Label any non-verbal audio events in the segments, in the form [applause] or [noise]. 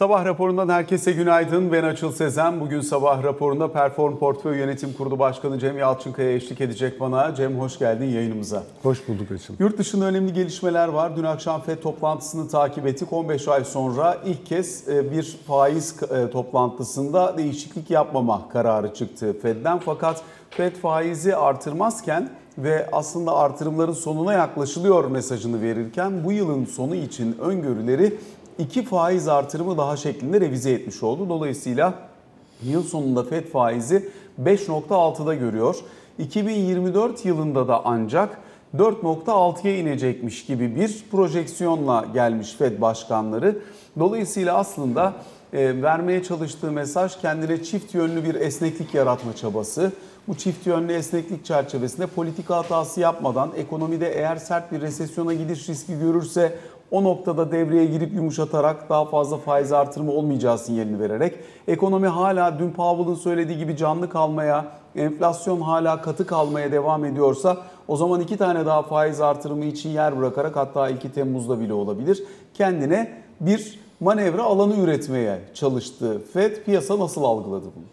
Sabah raporundan herkese günaydın. Ben Açıl Sezen. Bugün sabah raporunda Perform Portföy Yönetim Kurulu Başkanı Cem Yalçınkaya eşlik edecek bana. Cem hoş geldin yayınımıza. Hoş bulduk Açıl. Yurt dışında önemli gelişmeler var. Dün akşam FED toplantısını takip ettik. 15 ay sonra ilk kez e, bir faiz e, toplantısında değişiklik yapmama kararı çıktı FED'den. Fakat FED faizi artırmazken ve aslında artırımların sonuna yaklaşılıyor mesajını verirken bu yılın sonu için öngörüleri iki faiz artırımı daha şeklinde revize etmiş oldu. Dolayısıyla yıl sonunda FED faizi 5.6'da görüyor. 2024 yılında da ancak 4.6'ya inecekmiş gibi bir projeksiyonla gelmiş Fed başkanları. Dolayısıyla aslında e, vermeye çalıştığı mesaj kendine çift yönlü bir esneklik yaratma çabası. Bu çift yönlü esneklik çerçevesinde politika hatası yapmadan ekonomide eğer sert bir resesyona gidiş riski görürse o noktada devreye girip yumuşatarak daha fazla faiz artırımı olmayacağı sinyalini vererek ekonomi hala dün Powell'ın söylediği gibi canlı kalmaya, enflasyon hala katı kalmaya devam ediyorsa o zaman iki tane daha faiz artırımı için yer bırakarak hatta 2 Temmuz'da bile olabilir kendine bir manevra alanı üretmeye çalıştı. Fed piyasa nasıl algıladı bunu?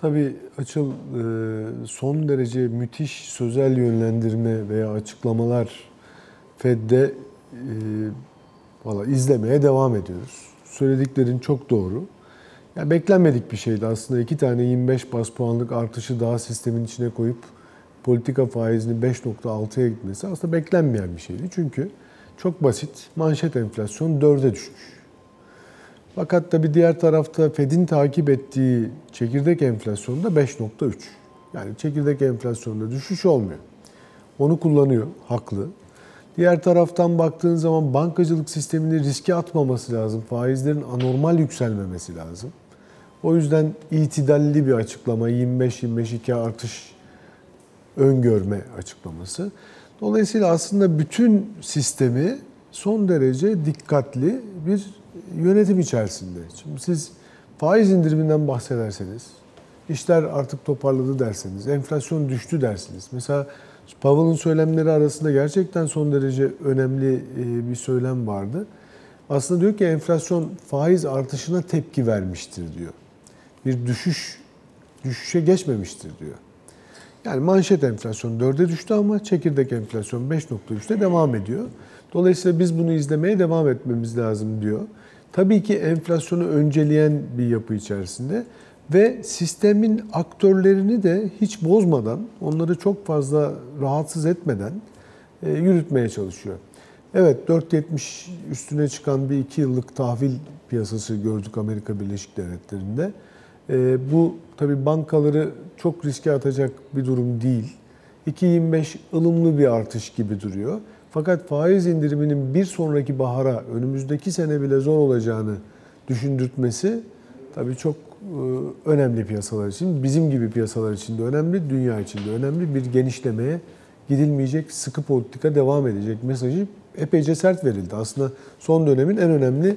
Tabii Açıl e, son derece müthiş sözel yönlendirme veya açıklamalar Fed'de e, Valla izlemeye devam ediyoruz. Söylediklerin çok doğru. Ya beklenmedik bir şeydi aslında. iki tane 25 bas puanlık artışı daha sistemin içine koyup politika faizini 5.6'ya gitmesi aslında beklenmeyen bir şeydi. Çünkü çok basit manşet enflasyon 4'e düşmüş. Fakat tabi diğer tarafta Fed'in takip ettiği çekirdek enflasyonda 5.3. Yani çekirdek enflasyonda düşüş olmuyor. Onu kullanıyor, haklı. Diğer taraftan baktığın zaman bankacılık sistemini riske atmaması lazım. Faizlerin anormal yükselmemesi lazım. O yüzden itidalli bir açıklama, 25-22 artış öngörme açıklaması. Dolayısıyla aslında bütün sistemi son derece dikkatli bir yönetim içerisinde. Şimdi siz faiz indiriminden bahsederseniz, işler artık toparladı derseniz, enflasyon düştü dersiniz. Mesela Powell'ın söylemleri arasında gerçekten son derece önemli e, bir söylem vardı. Aslında diyor ki enflasyon faiz artışına tepki vermiştir diyor. Bir düşüş düşüşe geçmemiştir diyor. Yani manşet enflasyon 4'e düştü ama çekirdek enflasyon 5.3'te devam ediyor. Dolayısıyla biz bunu izlemeye devam etmemiz lazım diyor. Tabii ki enflasyonu önceleyen bir yapı içerisinde ve sistemin aktörlerini de hiç bozmadan, onları çok fazla rahatsız etmeden e, yürütmeye çalışıyor. Evet 4.70 üstüne çıkan bir iki yıllık tahvil piyasası gördük Amerika Birleşik Devletleri'nde. E, bu tabi bankaları çok riske atacak bir durum değil. 2.25 ılımlı bir artış gibi duruyor. Fakat faiz indiriminin bir sonraki bahara, önümüzdeki sene bile zor olacağını düşündürtmesi tabii çok önemli piyasalar için, bizim gibi piyasalar için de önemli, dünya için de önemli bir genişlemeye gidilmeyecek, sıkı politika devam edecek mesajı epeyce sert verildi. Aslında son dönemin en önemli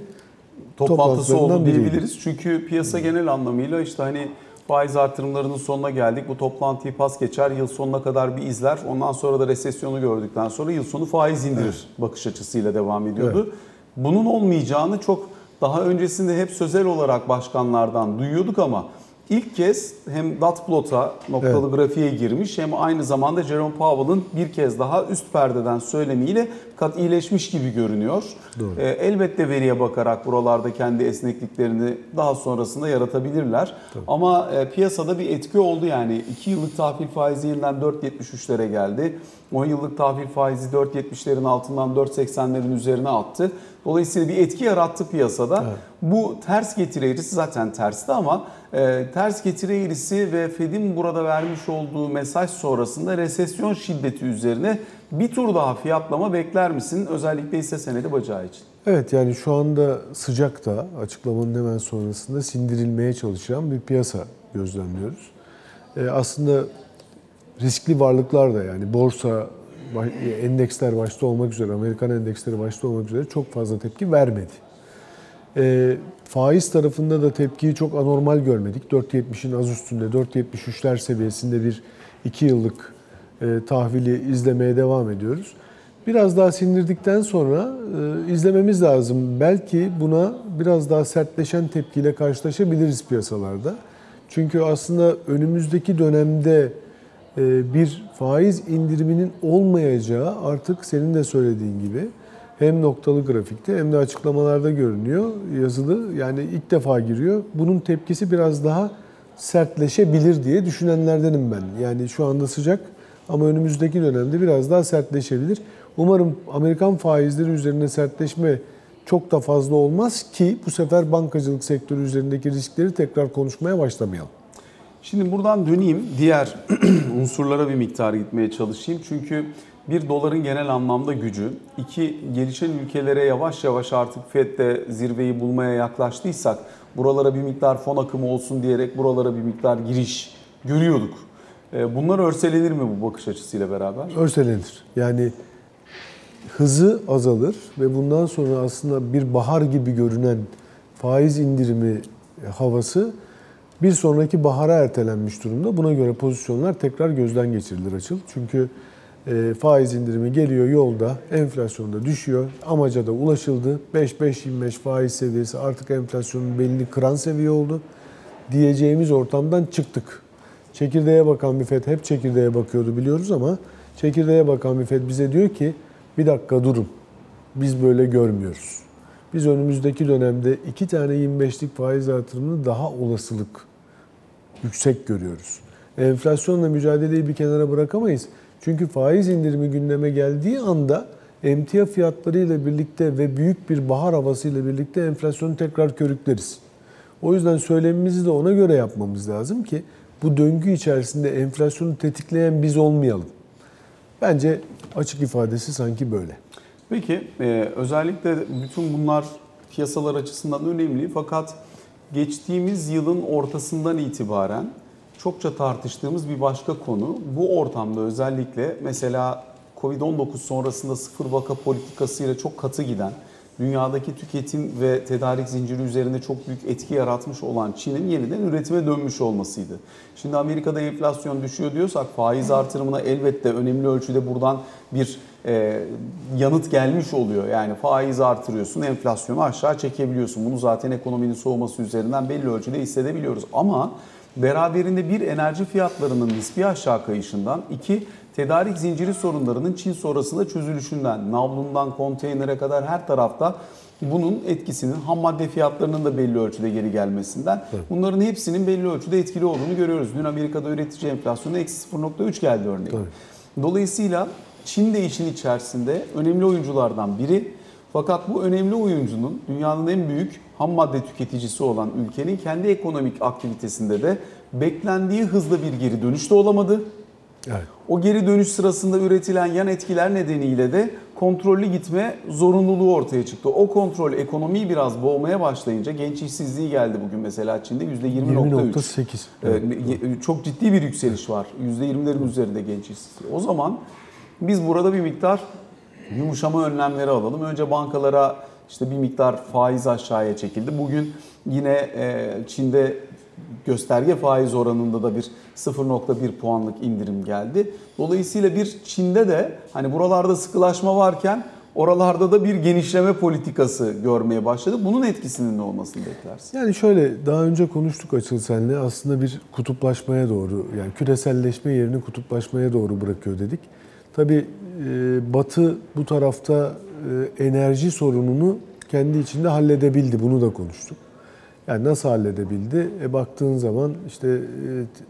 toplantısı oldu diyebiliriz. Çünkü piyasa genel anlamıyla işte hani faiz artırımlarının sonuna geldik. Bu toplantıyı pas geçer, yıl sonuna kadar bir izler. Ondan sonra da resesyonu gördükten sonra yıl sonu faiz indirir evet. bakış açısıyla devam ediyordu. Evet. Bunun olmayacağını çok daha öncesinde hep sözel olarak başkanlardan duyuyorduk ama ilk kez hem Datplot'a noktalı evet. grafiğe girmiş hem aynı zamanda Jerome Powell'ın bir kez daha üst perdeden söylemiyle kat iyileşmiş gibi görünüyor. Doğru. E, elbette veriye bakarak buralarda kendi esnekliklerini daha sonrasında yaratabilirler. Tabii. Ama e, piyasada bir etki oldu yani 2 yıllık tahvil faizi yeniden 4.73'lere geldi. 10 yıllık tahvil faizi 4.70'lerin altından 4.80'lerin üzerine attı. Dolayısıyla bir etki yarattı piyasada. Evet. Bu ters getiri eğrisi zaten tersti ama e, ters getiri eğrisi ve Fed'in burada vermiş olduğu mesaj sonrasında resesyon şiddeti üzerine bir tur daha fiyatlama bekler misin? Özellikle hisse senedi bacağı için. Evet yani şu anda sıcakta açıklamanın hemen sonrasında sindirilmeye çalışan bir piyasa gözlemliyoruz. Ee, aslında riskli varlıklar da yani borsa, endeksler başta olmak üzere, Amerikan endeksleri başta olmak üzere çok fazla tepki vermedi. E, faiz tarafında da tepkiyi çok anormal görmedik. 4.70'in az üstünde, 4.73'ler seviyesinde bir 2 yıllık tahvili izlemeye devam ediyoruz. biraz daha sindirdikten sonra e, izlememiz lazım. Belki buna biraz daha sertleşen tepkiyle karşılaşabiliriz piyasalarda. Çünkü aslında önümüzdeki dönemde e, bir faiz indiriminin olmayacağı artık senin de söylediğin gibi hem noktalı grafikte hem de açıklamalarda görünüyor yazılı. Yani ilk defa giriyor. Bunun tepkisi biraz daha sertleşebilir diye düşünenlerdenim ben. Yani şu anda sıcak ama önümüzdeki dönemde biraz daha sertleşebilir. Umarım Amerikan faizleri üzerinde sertleşme çok da fazla olmaz ki bu sefer bankacılık sektörü üzerindeki riskleri tekrar konuşmaya başlamayalım. Şimdi buradan döneyim. Diğer [clears throat] unsurlara bir miktar gitmeye çalışayım. Çünkü bir doların genel anlamda gücü, iki gelişen ülkelere yavaş yavaş artık FED'de zirveyi bulmaya yaklaştıysak buralara bir miktar fon akımı olsun diyerek buralara bir miktar giriş görüyorduk. E, bunlar örselenir mi bu bakış açısıyla beraber? Örselenir. Yani hızı azalır ve bundan sonra aslında bir bahar gibi görünen faiz indirimi havası bir sonraki bahara ertelenmiş durumda. Buna göre pozisyonlar tekrar gözden geçirilir açıl. Çünkü e, faiz indirimi geliyor yolda, enflasyon da düşüyor. Amaca da ulaşıldı. 5-5-25 faiz seviyesi artık enflasyonun belini kıran seviye oldu. Diyeceğimiz ortamdan çıktık. Çekirdeğe bakan FED hep çekirdeğe bakıyordu biliyoruz ama çekirdeğe bakan FED bize diyor ki bir dakika durun. Biz böyle görmüyoruz. Biz önümüzdeki dönemde iki tane 25'lik faiz artırımını daha olasılık yüksek görüyoruz. Enflasyonla mücadeleyi bir kenara bırakamayız. Çünkü faiz indirimi gündeme geldiği anda emtia fiyatlarıyla birlikte ve büyük bir bahar havasıyla birlikte enflasyonu tekrar körükleriz. O yüzden söylemimizi de ona göre yapmamız lazım ki bu döngü içerisinde enflasyonu tetikleyen biz olmayalım. Bence açık ifadesi sanki böyle. Peki e, özellikle bütün bunlar piyasalar açısından önemli fakat geçtiğimiz yılın ortasından itibaren çokça tartıştığımız bir başka konu. Bu ortamda özellikle mesela Covid-19 sonrasında sıfır vaka politikasıyla çok katı giden, dünyadaki tüketim ve tedarik zinciri üzerinde çok büyük etki yaratmış olan Çin'in yeniden üretime dönmüş olmasıydı. Şimdi Amerika'da enflasyon düşüyor diyorsak faiz artırımına elbette önemli ölçüde buradan bir e, yanıt gelmiş oluyor. Yani faiz artırıyorsun, enflasyonu aşağı çekebiliyorsun. Bunu zaten ekonominin soğuması üzerinden belli ölçüde hissedebiliyoruz. Ama beraberinde bir enerji fiyatlarının nispi aşağı kayışından, iki tedarik zinciri sorunlarının Çin sonrasında çözülüşünden, navlundan konteynere kadar her tarafta bunun etkisinin ham madde fiyatlarının da belli ölçüde geri gelmesinden evet. bunların hepsinin belli ölçüde etkili olduğunu görüyoruz. Dün Amerika'da üretici enflasyonu eksi 0.3 geldi örneğin. Evet. Dolayısıyla Çin de işin içerisinde önemli oyunculardan biri. Fakat bu önemli oyuncunun dünyanın en büyük ham madde tüketicisi olan ülkenin kendi ekonomik aktivitesinde de beklendiği hızla bir geri dönüş de olamadı. Evet. O geri dönüş sırasında üretilen yan etkiler nedeniyle de kontrollü gitme zorunluluğu ortaya çıktı. O kontrol ekonomiyi biraz boğmaya başlayınca genç işsizliği geldi bugün mesela Çin'de %20.3. 20.8. Evet. Çok ciddi bir yükseliş var. %20'lerin üzerinde genç işsizliği. O zaman biz burada bir miktar yumuşama önlemleri alalım. Önce bankalara işte bir miktar faiz aşağıya çekildi. Bugün yine e, Çin'de gösterge faiz oranında da bir 0.1 puanlık indirim geldi. Dolayısıyla bir Çin'de de hani buralarda sıkılaşma varken oralarda da bir genişleme politikası görmeye başladı. Bunun etkisinin ne olmasını beklersin? Yani şöyle daha önce konuştuk Açıl senle aslında bir kutuplaşmaya doğru yani küreselleşme yerini kutuplaşmaya doğru bırakıyor dedik. Tabii e, Batı bu tarafta e, enerji sorununu kendi içinde halledebildi. Bunu da konuştuk. Yani nasıl halledebildi? E baktığın zaman işte e,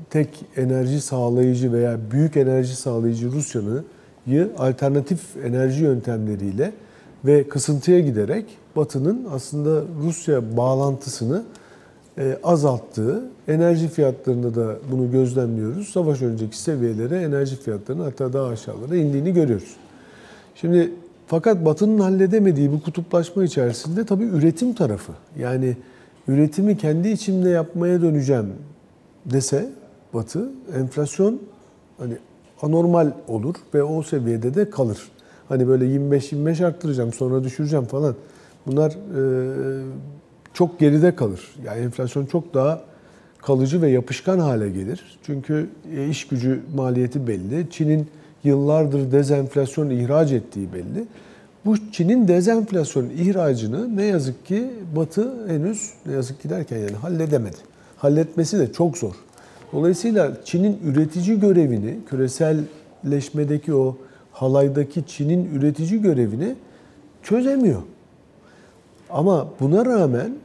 tek enerji sağlayıcı veya büyük enerji sağlayıcı Rusya'nın alternatif enerji yöntemleriyle ve kısıntıya giderek Batı'nın aslında Rusya bağlantısını e, azalttığı, enerji fiyatlarında da bunu gözlemliyoruz. Savaş önceki seviyelere enerji fiyatlarının hatta daha aşağılara indiğini görüyoruz. Şimdi fakat Batı'nın halledemediği bu kutuplaşma içerisinde tabii üretim tarafı. Yani üretimi kendi içimde yapmaya döneceğim dese Batı, enflasyon hani anormal olur ve o seviyede de kalır. Hani böyle 25-25 arttıracağım sonra düşüreceğim falan. Bunlar e, çok geride kalır. Yani enflasyon çok daha kalıcı ve yapışkan hale gelir. Çünkü e, iş gücü maliyeti belli. Çin'in yıllardır dezenflasyon ihraç ettiği belli. Bu Çin'in dezenflasyon ihracını ne yazık ki Batı henüz ne yazık ki derken yani halledemedi. Halletmesi de çok zor. Dolayısıyla Çin'in üretici görevini, küreselleşmedeki o halaydaki Çin'in üretici görevini çözemiyor. Ama buna rağmen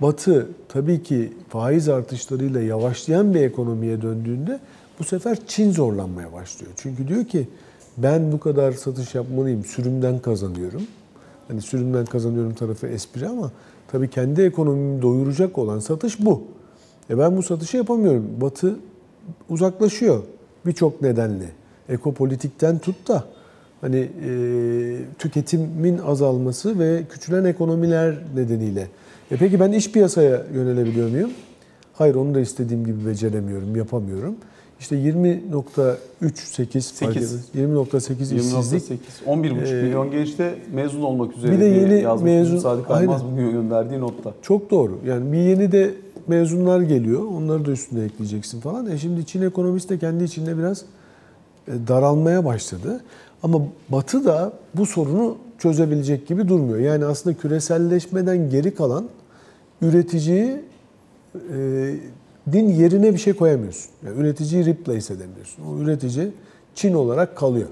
Batı tabii ki faiz artışlarıyla yavaşlayan bir ekonomiye döndüğünde bu sefer Çin zorlanmaya başlıyor. Çünkü diyor ki ben bu kadar satış yapmalıyım, sürümden kazanıyorum. Hani sürümden kazanıyorum tarafı espri ama tabii kendi ekonomimi doyuracak olan satış bu. E ben bu satışı yapamıyorum. Batı uzaklaşıyor birçok nedenle. Ekopolitikten tut da hani e, tüketimin azalması ve küçülen ekonomiler nedeniyle. E peki ben iş piyasaya yönelebiliyor muyum? Hayır onu da istediğim gibi beceremiyorum, yapamıyorum. İşte 20.38 fark Sekiz. edin. 20.8 işsizlik. 20.8. 11,5 Ee, milyon genç de mezun olmak üzere bir de yeni yazmış mezun- Sadık Almaz bugün gönderdiği notta. Çok doğru. Yani bir yeni de mezunlar geliyor. Onları da üstüne ekleyeceksin falan. E şimdi Çin ekonomisi de kendi içinde biraz e, daralmaya başladı. Ama Batı da bu sorunu çözebilecek gibi durmuyor. Yani aslında küreselleşmeden geri kalan üreticiyi din yerine bir şey koyamıyorsun. Yani üreticiyi replace edemiyorsun. O üretici Çin olarak kalıyor.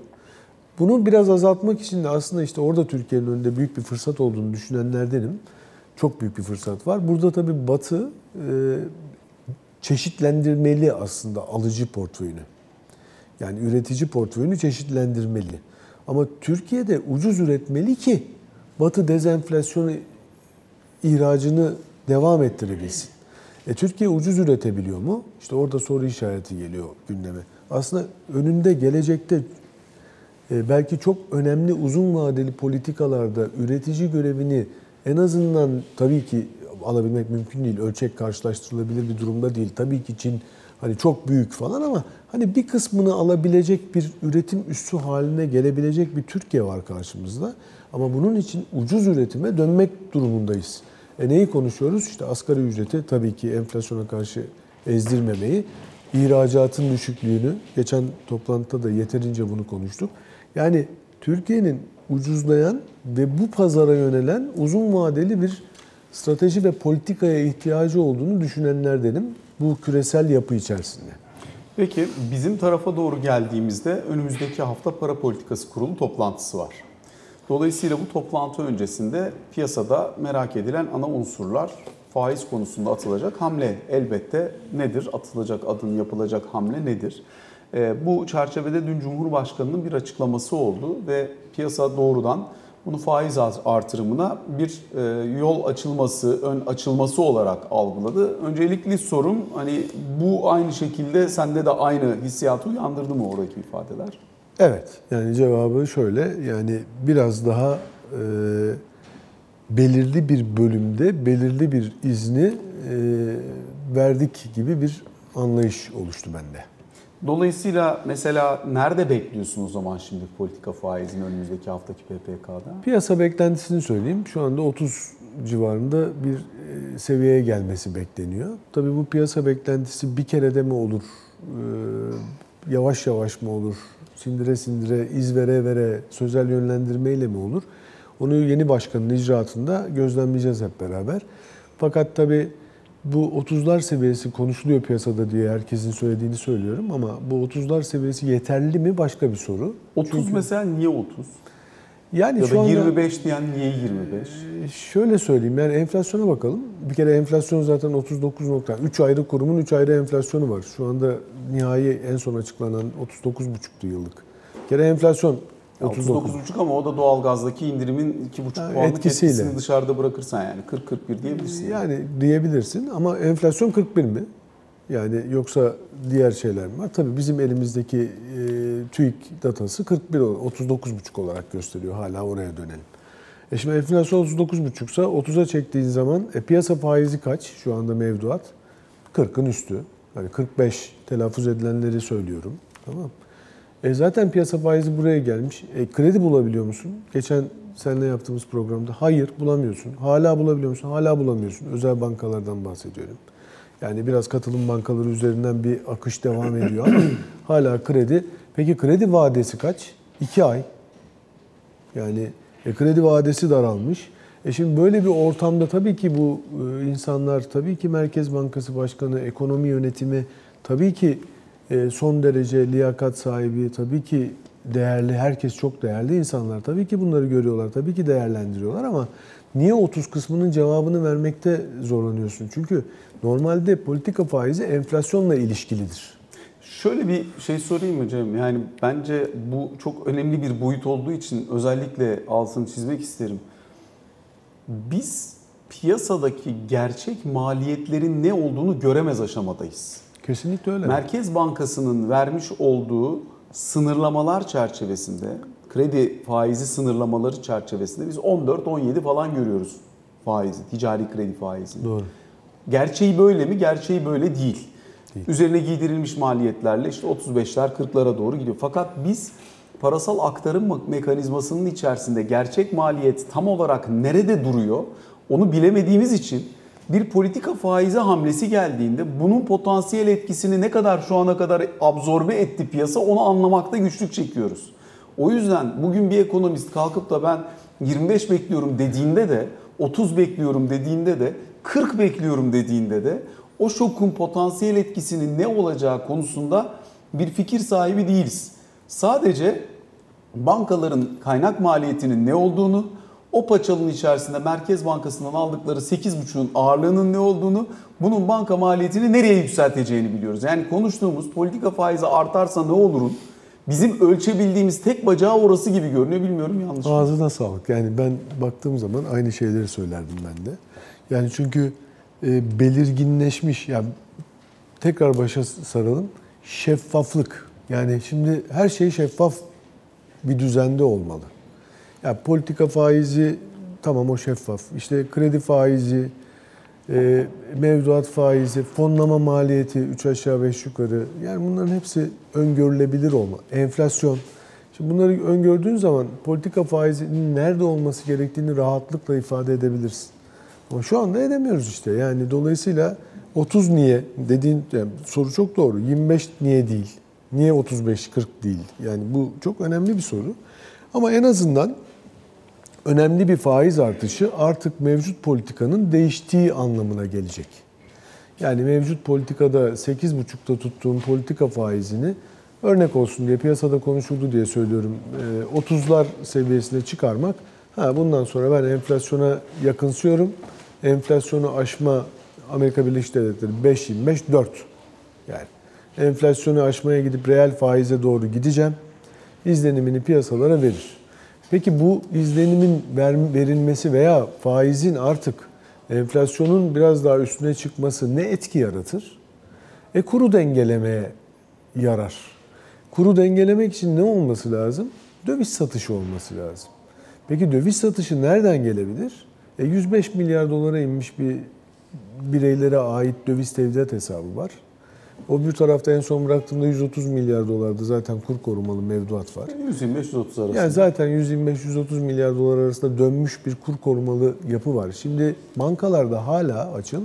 Bunu biraz azaltmak için de aslında işte orada Türkiye'nin önünde büyük bir fırsat olduğunu düşünenlerdenim. Çok büyük bir fırsat var. Burada tabii Batı e, çeşitlendirmeli aslında alıcı portföyünü. Yani üretici portföyünü çeşitlendirmeli. Ama Türkiye'de ucuz üretmeli ki Batı dezenflasyonu ihracını devam ettirebilsin. E, Türkiye ucuz üretebiliyor mu? İşte orada soru işareti geliyor gündeme. Aslında önünde gelecekte e, belki çok önemli uzun vadeli politikalarda üretici görevini en azından tabii ki alabilmek mümkün değil. Ölçek karşılaştırılabilir bir durumda değil. Tabii ki Çin hani çok büyük falan ama hani bir kısmını alabilecek bir üretim üssü haline gelebilecek bir Türkiye var karşımızda. Ama bunun için ucuz üretime dönmek durumundayız. E neyi konuşuyoruz? İşte asgari ücreti tabii ki enflasyona karşı ezdirmemeyi, ihracatın düşüklüğünü, geçen toplantıda da yeterince bunu konuştuk. Yani Türkiye'nin ucuzlayan ve bu pazara yönelen uzun vadeli bir strateji ve politikaya ihtiyacı olduğunu düşünenlerdenim bu küresel yapı içerisinde. Peki bizim tarafa doğru geldiğimizde önümüzdeki hafta para politikası kurulu toplantısı var. Dolayısıyla bu toplantı öncesinde piyasada merak edilen ana unsurlar faiz konusunda atılacak hamle elbette nedir? Atılacak adım yapılacak hamle nedir? Ee, bu çerçevede dün Cumhurbaşkanı'nın bir açıklaması oldu ve piyasa doğrudan bunu faiz artırımına bir e, yol açılması, ön açılması olarak algıladı. Öncelikli sorum hani bu aynı şekilde sende de aynı hissiyatı uyandırdı mı oradaki ifadeler? Evet. Yani cevabı şöyle. Yani biraz daha e, belirli bir bölümde belirli bir izni e, verdik gibi bir anlayış oluştu bende. Dolayısıyla mesela nerede bekliyorsun o zaman şimdi politika faizini önümüzdeki haftaki PPK'da? Piyasa beklentisini söyleyeyim. Şu anda 30 civarında bir e, seviyeye gelmesi bekleniyor. Tabii bu piyasa beklentisi bir kerede mi olur, e, yavaş yavaş mı olur, sindire sindire, iz vere vere, sözel yönlendirmeyle mi olur? Onu yeni başkanın icraatında gözlemleyeceğiz hep beraber. Fakat tabii bu 30'lar seviyesi konuşuluyor piyasada diye herkesin söylediğini söylüyorum ama bu 30'lar seviyesi yeterli mi başka bir soru. 30 Çünkü- mesela niye 30? Yani Ya şu da anda 25 diyen niye 25? şöyle söyleyeyim yani enflasyona bakalım. Bir kere enflasyon zaten 39.3 ayrı kurumun 3 ayrı enflasyonu var. Şu anda nihai en son açıklanan 39.5'tu yıllık. Bir kere enflasyon 39. 39,5 ama o da doğalgazdaki indirimin 2,5 Ha, puanlık etkisiyle. etkisini dışarıda bırakırsan yani 40-41 diyebilirsin. Yani diyebilirsin ama enflasyon 41 mi? Yani yoksa diğer şeyler mi var? Tabii bizim elimizdeki e, TÜİK datası 41, ol- 39,5 olarak gösteriyor. Hala oraya dönelim. E şimdi enflasyon 39,5 ise 30'a çektiğin zaman e, piyasa faizi kaç şu anda mevduat? 40'ın üstü. Hani 45 telaffuz edilenleri söylüyorum. Tamam. E zaten piyasa faizi buraya gelmiş. E kredi bulabiliyor musun? Geçen seninle yaptığımız programda hayır bulamıyorsun. Hala bulabiliyor musun? Hala bulamıyorsun. Özel bankalardan bahsediyorum. Yani biraz katılım bankaları üzerinden bir akış devam ediyor ama [clears throat] hala kredi Peki kredi vadesi kaç? 2 ay. Yani e, kredi vadesi daralmış. E şimdi böyle bir ortamda tabii ki bu e, insanlar, tabii ki Merkez Bankası Başkanı, ekonomi yönetimi, tabii ki e, son derece liyakat sahibi, tabii ki değerli, herkes çok değerli insanlar. Tabii ki bunları görüyorlar, tabii ki değerlendiriyorlar ama niye 30 kısmının cevabını vermekte zorlanıyorsun? Çünkü normalde politika faizi enflasyonla ilişkilidir. Şöyle bir şey sorayım Cem? Yani bence bu çok önemli bir boyut olduğu için özellikle altını çizmek isterim. Biz piyasadaki gerçek maliyetlerin ne olduğunu göremez aşamadayız. Kesinlikle öyle. Merkez Bankası'nın vermiş olduğu sınırlamalar çerçevesinde, kredi faizi sınırlamaları çerçevesinde biz 14-17 falan görüyoruz faizi, ticari kredi faizini. Doğru. Gerçeği böyle mi? Gerçeği böyle değil. değil. Üzerine giydirilmiş maliyetlerle işte 35'ler 40'lara doğru gidiyor. Fakat biz parasal aktarım mekanizmasının içerisinde gerçek maliyet tam olarak nerede duruyor onu bilemediğimiz için bir politika faizi hamlesi geldiğinde bunun potansiyel etkisini ne kadar şu ana kadar absorbe etti piyasa onu anlamakta güçlük çekiyoruz. O yüzden bugün bir ekonomist kalkıp da ben 25 bekliyorum dediğinde de 30 bekliyorum dediğinde de 40 bekliyorum dediğinde de o şokun potansiyel etkisinin ne olacağı konusunda bir fikir sahibi değiliz. Sadece bankaların kaynak maliyetinin ne olduğunu, o paçalın içerisinde Merkez Bankası'ndan aldıkları 8,5'un ağırlığının ne olduğunu, bunun banka maliyetini nereye yükselteceğini biliyoruz. Yani konuştuğumuz politika faizi artarsa ne olurun bizim ölçebildiğimiz tek bacağı orası gibi görünüyor. Bilmiyorum yanlış mı? Ağzına sağlık. Yani ben baktığım zaman aynı şeyleri söylerdim ben de. Yani çünkü e, belirginleşmiş, yani tekrar başa saralım, şeffaflık. Yani şimdi her şey şeffaf bir düzende olmalı. Ya politika faizi tamam o şeffaf. İşte kredi faizi, e, mevduat faizi, fonlama maliyeti 3 aşağı 5 yukarı. Yani bunların hepsi öngörülebilir olma. Enflasyon. Şimdi bunları öngördüğün zaman politika faizinin nerede olması gerektiğini rahatlıkla ifade edebilirsin. Ama şu anda edemiyoruz işte. Yani dolayısıyla 30 niye dediğin yani soru çok doğru. 25 niye değil? Niye 35 40 değil? Yani bu çok önemli bir soru. Ama en azından önemli bir faiz artışı artık mevcut politikanın değiştiği anlamına gelecek. Yani mevcut politikada 8,5'ta tuttuğum politika faizini örnek olsun diye piyasada konuşuldu diye söylüyorum. 30'lar seviyesine çıkarmak. Ha bundan sonra ben enflasyona yakınsıyorum. Enflasyonu aşma Amerika Birleşik Devletleri 5.25 4. Yani enflasyonu aşmaya gidip reel faize doğru gideceğim. İzlenimini piyasalara verir. Peki bu izlenimin verilmesi veya faizin artık enflasyonun biraz daha üstüne çıkması ne etki yaratır? E kuru dengelemeye yarar. Kuru dengelemek için ne olması lazım? Döviz satışı olması lazım. Peki döviz satışı nereden gelebilir? E 105 milyar dolara inmiş bir bireylere ait döviz tevdiat hesabı var. O bir tarafta en son bıraktığımda 130 milyar dolardı zaten kur korumalı mevduat var. 125-130 arasında. Yani zaten 125-130 milyar dolar arasında dönmüş bir kur korumalı yapı var. Şimdi bankalarda hala açıl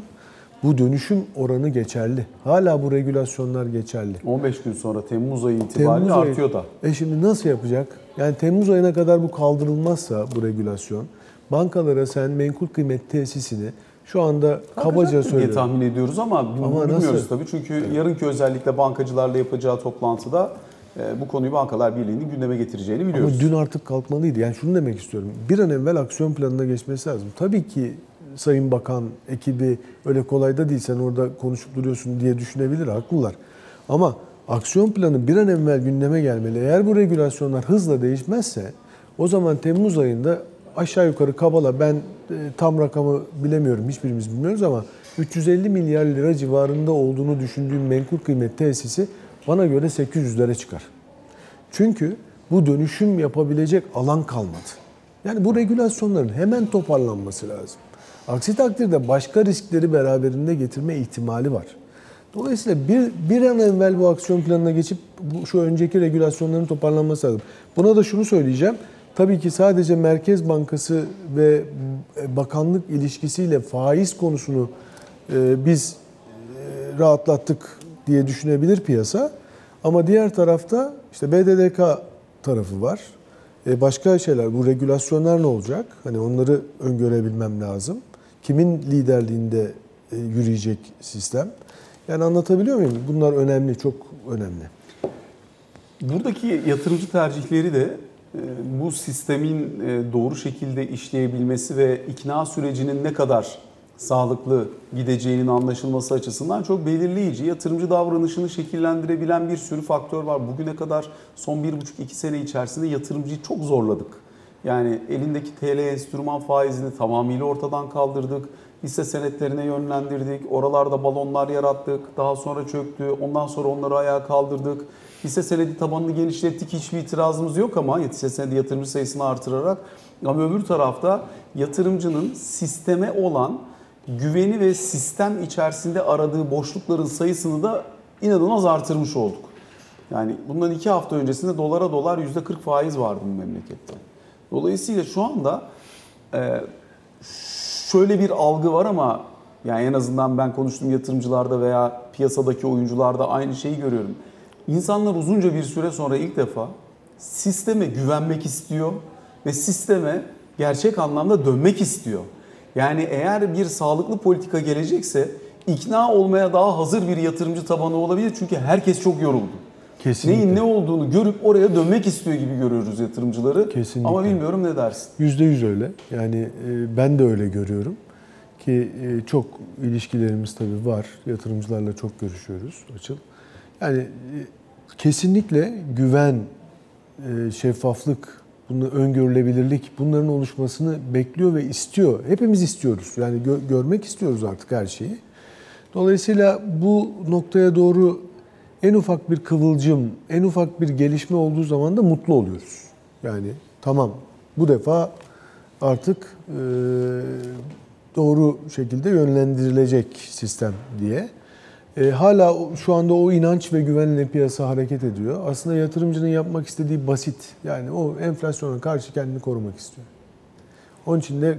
bu dönüşüm oranı geçerli. Hala bu regülasyonlar geçerli. 15 gün sonra Temmuz ayı itibariyle Temmuz artıyor da. E şimdi nasıl yapacak? Yani Temmuz ayına kadar bu kaldırılmazsa bu regülasyon bankalara sen menkul kıymet tesisini şu anda kabaca söylüyorum. diye tahmin ediyoruz ama, ama bilmiyoruz nasıl? tabii. Çünkü evet. yarınki özellikle bankacılarla yapacağı toplantıda e, bu konuyu Bankalar Birliği'nin gündeme getireceğini biliyoruz. Ama dün artık kalkmalıydı. Yani şunu demek istiyorum. Bir an evvel aksiyon planına geçmesi lazım. Tabii ki Sayın Bakan ekibi öyle kolay da değil. Sen orada konuşup duruyorsun diye düşünebilir. Haklılar. Ama aksiyon planı bir an evvel gündeme gelmeli. Eğer bu regülasyonlar hızla değişmezse o zaman Temmuz ayında aşağı yukarı kabala ben e, tam rakamı bilemiyorum hiçbirimiz bilmiyoruz ama 350 milyar lira civarında olduğunu düşündüğüm menkul kıymet tesisi bana göre 800'lere çıkar. Çünkü bu dönüşüm yapabilecek alan kalmadı. Yani bu regülasyonların hemen toparlanması lazım. Aksi takdirde başka riskleri beraberinde getirme ihtimali var. Dolayısıyla bir, bir an evvel bu aksiyon planına geçip bu, şu önceki regülasyonların toparlanması lazım. Buna da şunu söyleyeceğim. Tabii ki sadece Merkez Bankası ve bakanlık ilişkisiyle faiz konusunu e, biz e, rahatlattık diye düşünebilir piyasa. Ama diğer tarafta işte BDDK tarafı var. E başka şeyler, bu regülasyonlar ne olacak? Hani onları öngörebilmem lazım. Kimin liderliğinde e, yürüyecek sistem? Yani anlatabiliyor muyum? Bunlar önemli, çok önemli. Buradaki yatırımcı tercihleri de e, bu sistemin e, doğru şekilde işleyebilmesi ve ikna sürecinin ne kadar sağlıklı gideceğinin anlaşılması açısından çok belirleyici. Yatırımcı davranışını şekillendirebilen bir sürü faktör var. Bugüne kadar son 1,5-2 sene içerisinde yatırımcıyı çok zorladık. Yani elindeki TL enstrüman faizini tamamıyla ortadan kaldırdık. Hisse senetlerine yönlendirdik. Oralarda balonlar yarattık. Daha sonra çöktü. Ondan sonra onları ayağa kaldırdık. Hisse senedi tabanını genişlettik. Hiçbir itirazımız yok ama hisse senedi yatırımcı sayısını artırarak. Ama öbür tarafta yatırımcının sisteme olan güveni ve sistem içerisinde aradığı boşlukların sayısını da inanılmaz artırmış olduk. Yani bundan iki hafta öncesinde dolara dolar %40 faiz vardı bu memlekette. Dolayısıyla şu anda e, şöyle bir algı var ama yani en azından ben konuştuğum yatırımcılarda veya piyasadaki oyuncularda aynı şeyi görüyorum. İnsanlar uzunca bir süre sonra ilk defa sisteme güvenmek istiyor ve sisteme gerçek anlamda dönmek istiyor. Yani eğer bir sağlıklı politika gelecekse ikna olmaya daha hazır bir yatırımcı tabanı olabilir. Çünkü herkes çok yoruldu. Kesinlikle. Neyin ne olduğunu görüp oraya dönmek istiyor gibi görüyoruz yatırımcıları. Kesinlikle. Ama bilmiyorum ne dersin? Yüzde yüz öyle. Yani e, ben de öyle görüyorum. Ki e, çok ilişkilerimiz tabii var. Yatırımcılarla çok görüşüyoruz Açıl. Yani e, kesinlikle güven, e, şeffaflık, bunu öngörülebilirlik bunların oluşmasını bekliyor ve istiyor. Hepimiz istiyoruz. Yani gö- görmek istiyoruz artık her şeyi. Dolayısıyla bu noktaya doğru en ufak bir kıvılcım, en ufak bir gelişme olduğu zaman da mutlu oluyoruz. Yani tamam bu defa artık e, doğru şekilde yönlendirilecek sistem diye. E, hala şu anda o inanç ve güvenle piyasa hareket ediyor. Aslında yatırımcının yapmak istediği basit. Yani o enflasyona karşı kendini korumak istiyor. Onun için de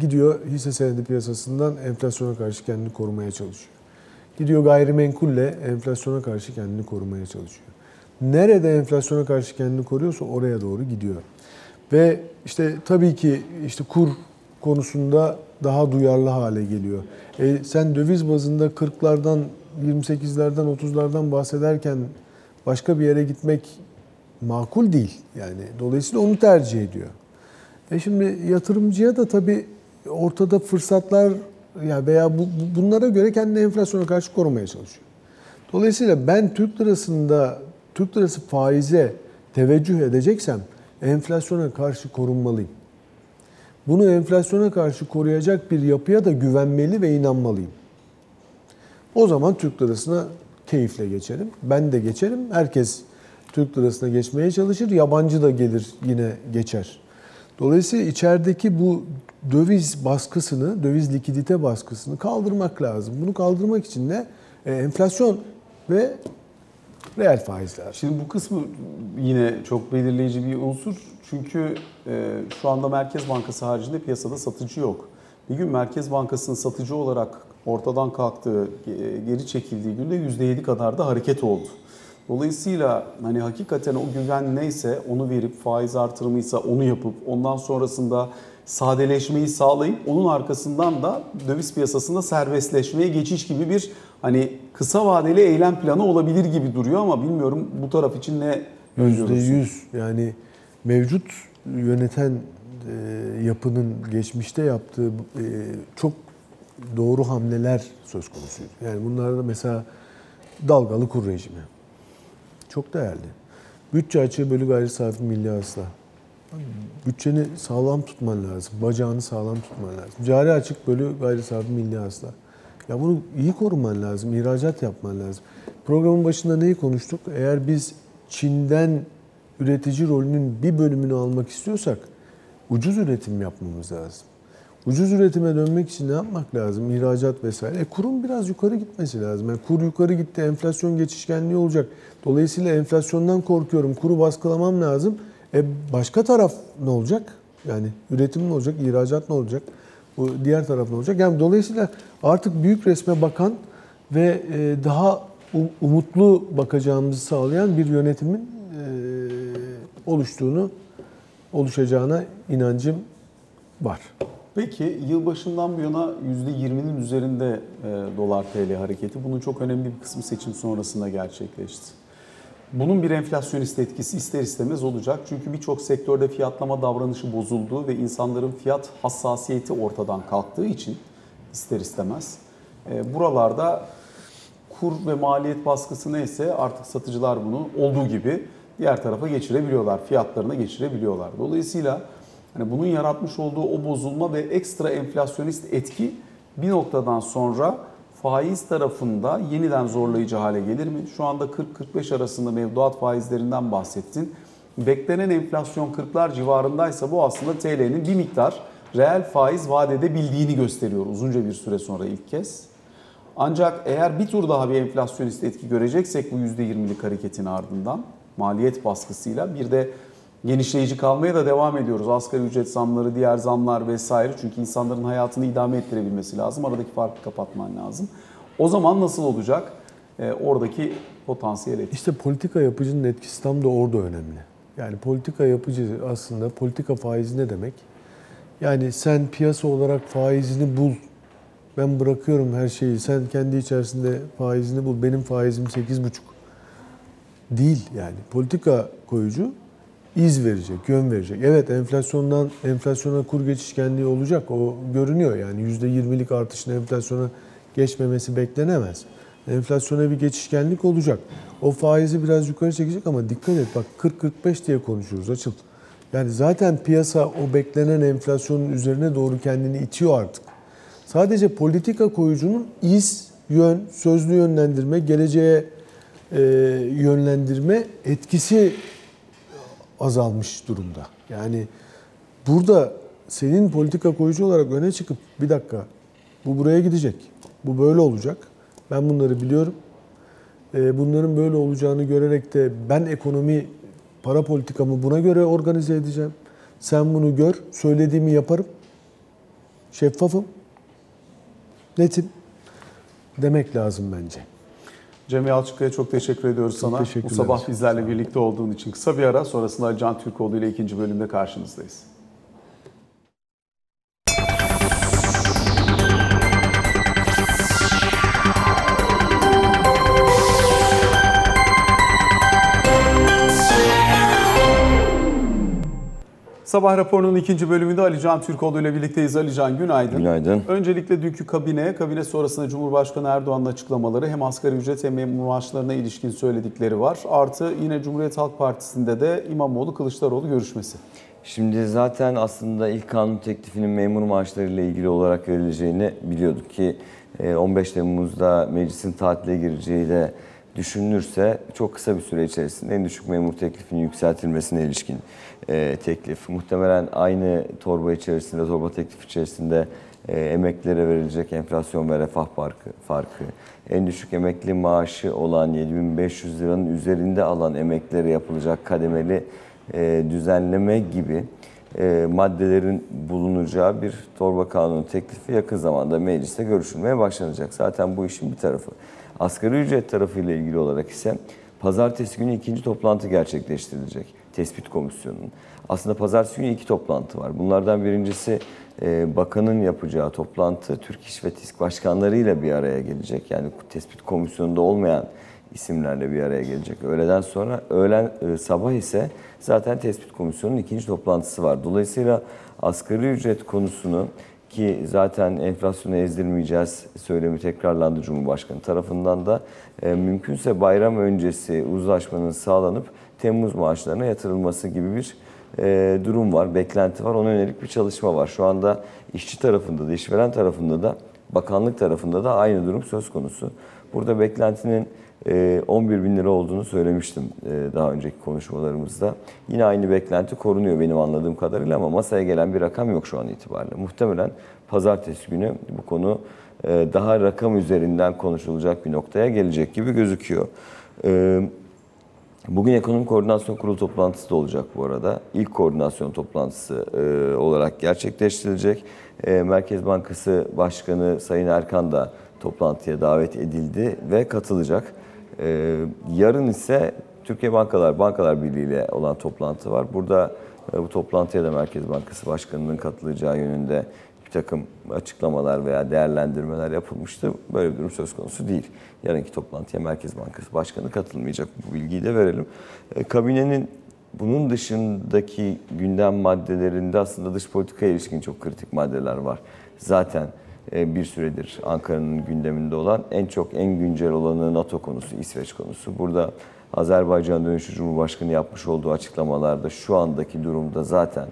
gidiyor hisse senedi piyasasından enflasyona karşı kendini korumaya çalışıyor. Gidiyor gayrimenkulle enflasyona karşı kendini korumaya çalışıyor. Nerede enflasyona karşı kendini koruyorsa oraya doğru gidiyor. Ve işte tabii ki işte kur konusunda daha duyarlı hale geliyor. E, sen döviz bazında 40'lardan, 28'lerden, 30'lardan bahsederken başka bir yere gitmek makul değil. Yani dolayısıyla onu tercih ediyor. E şimdi yatırımcıya da tabii ortada fırsatlar ya veya bu, bu- bunlara göre kendini enflasyona karşı korumaya çalışıyor. Dolayısıyla ben Türk lirasında Türk lirası faize teveccüh edeceksem enflasyona karşı korunmalıyım. Bunu enflasyona karşı koruyacak bir yapıya da güvenmeli ve inanmalıyım. O zaman Türk lirasına keyifle geçerim. Ben de geçerim. Herkes Türk lirasına geçmeye çalışır. Yabancı da gelir yine geçer. Dolayısıyla içerideki bu döviz baskısını, döviz likidite baskısını kaldırmak lazım. Bunu kaldırmak için de e, enflasyon ve reel faiz lazım. Şimdi bu kısmı yine çok belirleyici bir unsur. Çünkü e, şu anda Merkez Bankası haricinde piyasada satıcı yok. Bir gün Merkez Bankası'nın satıcı olarak ortadan kalktığı, e, geri çekildiği günde %7 kadar da hareket oldu. Dolayısıyla hani hakikaten o güven neyse onu verip faiz artırımıysa onu yapıp ondan sonrasında sadeleşmeyi sağlayıp onun arkasından da döviz piyasasında serbestleşmeye geçiş gibi bir hani kısa vadeli eylem planı olabilir gibi duruyor ama bilmiyorum bu taraf için ne Yüzde öngörürsün? yüz yani mevcut yöneten e, yapının geçmişte yaptığı e, çok doğru hamleler söz konusuydu. Yani bunlarda mesela dalgalı kur rejimi çok değerli. Bütçe açığı bölü gayri safi milli hasıla. Bütçeni sağlam tutman lazım. Bacağını sağlam tutman lazım. Cari açık bölü gayri safi milli hasıla. Ya bunu iyi koruman lazım. ihracat yapman lazım. Programın başında neyi konuştuk? Eğer biz Çin'den üretici rolünün bir bölümünü almak istiyorsak ucuz üretim yapmamız lazım. Ucuz üretime dönmek için ne yapmak lazım? İhracat vesaire. E, kurun biraz yukarı gitmesi lazım. Yani kur yukarı gitti, enflasyon geçişkenliği olacak. Dolayısıyla enflasyondan korkuyorum, kuru baskılamam lazım. E başka taraf ne olacak? Yani üretim ne olacak, ihracat ne olacak? Bu diğer taraf ne olacak? Yani dolayısıyla artık büyük resme bakan ve e, daha um- umutlu bakacağımızı sağlayan bir yönetimin e, oluştuğunu, oluşacağına inancım var. Peki yılbaşından bu yana %20'nin üzerinde e, dolar TL hareketi. Bunun çok önemli bir kısmı seçim sonrasında gerçekleşti. Bunun bir enflasyonist etkisi ister istemez olacak. Çünkü birçok sektörde fiyatlama davranışı bozuldu ve insanların fiyat hassasiyeti ortadan kalktığı için ister istemez e, buralarda kur ve maliyet baskısı neyse artık satıcılar bunu olduğu gibi diğer tarafa geçirebiliyorlar. Fiyatlarına geçirebiliyorlar. Dolayısıyla hani bunun yaratmış olduğu o bozulma ve ekstra enflasyonist etki bir noktadan sonra faiz tarafında yeniden zorlayıcı hale gelir mi? Şu anda 40-45 arasında mevduat faizlerinden bahsettin. Beklenen enflasyon 40'lar civarındaysa bu aslında TL'nin bir miktar reel faiz vaat edebildiğini gösteriyor uzunca bir süre sonra ilk kez. Ancak eğer bir tur daha bir enflasyonist etki göreceksek bu %20'lik hareketin ardından maliyet baskısıyla bir de genişleyici kalmaya da devam ediyoruz. Asgari ücret zamları, diğer zamlar vesaire. Çünkü insanların hayatını idame ettirebilmesi lazım. Aradaki farkı kapatman lazım. O zaman nasıl olacak? Ee, oradaki potansiyel etki. İşte politika yapıcının etkisi tam da orada önemli. Yani politika yapıcı aslında politika faizi ne demek? Yani sen piyasa olarak faizini bul. Ben bırakıyorum her şeyi. Sen kendi içerisinde faizini bul. Benim faizim 8,5. Değil yani. Politika koyucu iz verecek, yön verecek. Evet enflasyondan enflasyona kur geçişkenliği olacak. O görünüyor yani %20'lik artışın enflasyona geçmemesi beklenemez. Enflasyona bir geçişkenlik olacak. O faizi biraz yukarı çekecek ama dikkat et bak 40-45 diye konuşuyoruz açıl. Yani zaten piyasa o beklenen enflasyonun üzerine doğru kendini itiyor artık. Sadece politika koyucunun iz, yön, sözlü yönlendirme, geleceğe e, yönlendirme etkisi azalmış durumda. Yani burada senin politika koyucu olarak öne çıkıp bir dakika bu buraya gidecek, bu böyle olacak. Ben bunları biliyorum. E, bunların böyle olacağını görerek de ben ekonomi, para politikamı buna göre organize edeceğim. Sen bunu gör, söylediğimi yaparım. Şeffafım, netim demek lazım bence. Cem Yalçıkaya çok teşekkür ediyoruz sana. Bu teşekkürler. sabah bizlerle birlikte olduğun için kısa bir ara sonrasında Can Türkoğlu ile ikinci bölümde karşınızdayız. Sabah raporunun ikinci bölümünde Ali Can Türkoğlu ile birlikteyiz. Ali Can günaydın. Günaydın. Öncelikle dünkü kabine, kabine sonrasında Cumhurbaşkanı Erdoğan'ın açıklamaları hem asgari ücret hem memur maaşlarına ilişkin söyledikleri var. Artı yine Cumhuriyet Halk Partisi'nde de İmamoğlu Kılıçdaroğlu görüşmesi. Şimdi zaten aslında ilk kanun teklifinin memur maaşları ile ilgili olarak verileceğini biliyorduk ki e, 15 Temmuz'da meclisin tatile gireceği de düşünülürse çok kısa bir süre içerisinde en düşük memur teklifinin yükseltilmesine ilişkin e, teklif. Muhtemelen aynı torba içerisinde, torba teklif içerisinde e, emeklilere verilecek enflasyon ve refah farkı, farkı, en düşük emekli maaşı olan 7500 liranın üzerinde alan emeklilere yapılacak kademeli e, düzenleme gibi e, maddelerin bulunacağı bir torba kanunu teklifi yakın zamanda mecliste görüşülmeye başlanacak. Zaten bu işin bir tarafı. Asgari ücret tarafıyla ilgili olarak ise pazartesi günü ikinci toplantı gerçekleştirilecek tespit komisyonunun. Aslında pazartesi günü iki toplantı var. Bunlardan birincisi e, bakanın yapacağı toplantı Türk İş ve TİSK başkanlarıyla bir araya gelecek. Yani tespit komisyonunda olmayan isimlerle bir araya gelecek. Öğleden sonra, öğlen e, sabah ise zaten tespit komisyonunun ikinci toplantısı var. Dolayısıyla asgari ücret konusunu ki zaten enflasyona ezdirmeyeceğiz söylemi tekrarlandı Cumhurbaşkanı tarafından da e, mümkünse bayram öncesi uzlaşmanın sağlanıp Temmuz maaşlarına yatırılması gibi bir e, durum var, beklenti var. Ona yönelik bir çalışma var. Şu anda işçi tarafında da, işveren tarafında da, bakanlık tarafında da aynı durum söz konusu. Burada beklentinin 11 bin lira olduğunu söylemiştim daha önceki konuşmalarımızda. Yine aynı beklenti korunuyor benim anladığım kadarıyla ama masaya gelen bir rakam yok şu an itibariyle. Muhtemelen pazartesi günü bu konu daha rakam üzerinden konuşulacak bir noktaya gelecek gibi gözüküyor. Bugün Ekonomi Koordinasyon Kurulu toplantısı da olacak bu arada. İlk koordinasyon toplantısı olarak gerçekleştirilecek. Merkez Bankası Başkanı Sayın Erkan da toplantıya davet edildi ve katılacak. Yarın ise Türkiye Bankalar Bankalar Birliği ile olan toplantı var. Burada e, bu toplantıya da Merkez Bankası Başkanı'nın katılacağı yönünde bir takım açıklamalar veya değerlendirmeler yapılmıştı. Böyle bir durum söz konusu değil. Yarınki toplantıya Merkez Bankası Başkanı katılmayacak. Bu bilgiyi de verelim. E, kabinenin bunun dışındaki gündem maddelerinde aslında dış politikaya ilişkin çok kritik maddeler var. Zaten e, bir süredir Ankara'nın gündeminde olan en çok en güncel olanı NATO konusu, İsveç konusu. Burada Azerbaycan dönüşü Cumhurbaşkanı yapmış olduğu açıklamalarda şu andaki durumda zaten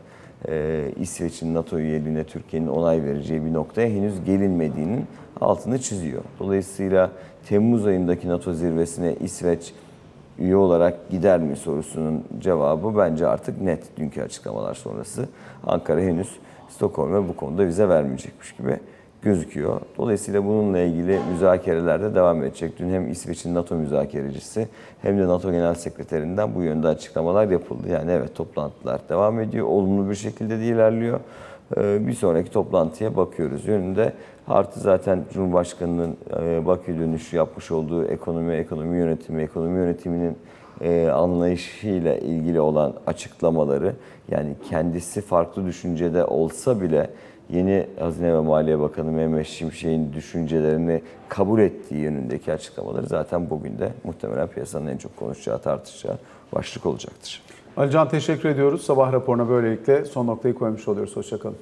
e, İsveç'in NATO üyeliğine Türkiye'nin onay vereceği bir noktaya henüz gelinmediğinin altını çiziyor. Dolayısıyla Temmuz ayındaki NATO zirvesine İsveç üye olarak gider mi sorusunun cevabı bence artık net dünkü açıklamalar sonrası. Ankara henüz Stockholm'e bu konuda vize vermeyecekmiş gibi gözüküyor. Dolayısıyla bununla ilgili müzakereler de devam edecek. Dün hem İsveç'in NATO müzakerecisi hem de NATO Genel Sekreterinden bu yönde açıklamalar yapıldı. Yani evet toplantılar devam ediyor. Olumlu bir şekilde de ilerliyor. Ee, Bir sonraki toplantıya bakıyoruz yönünde. Artı zaten Cumhurbaşkanı'nın e, Bakü dönüşü yapmış olduğu ekonomi, ekonomi yönetimi, ekonomi yönetiminin e, anlayışıyla ilgili olan açıklamaları yani kendisi farklı düşüncede olsa bile yeni Hazine ve Maliye Bakanı Mehmet Şimşek'in düşüncelerini kabul ettiği yönündeki açıklamaları zaten bugün de muhtemelen piyasanın en çok konuşacağı, tartışacağı başlık olacaktır. Alican teşekkür ediyoruz. Sabah raporuna böylelikle son noktayı koymuş oluyoruz. Hoşçakalın.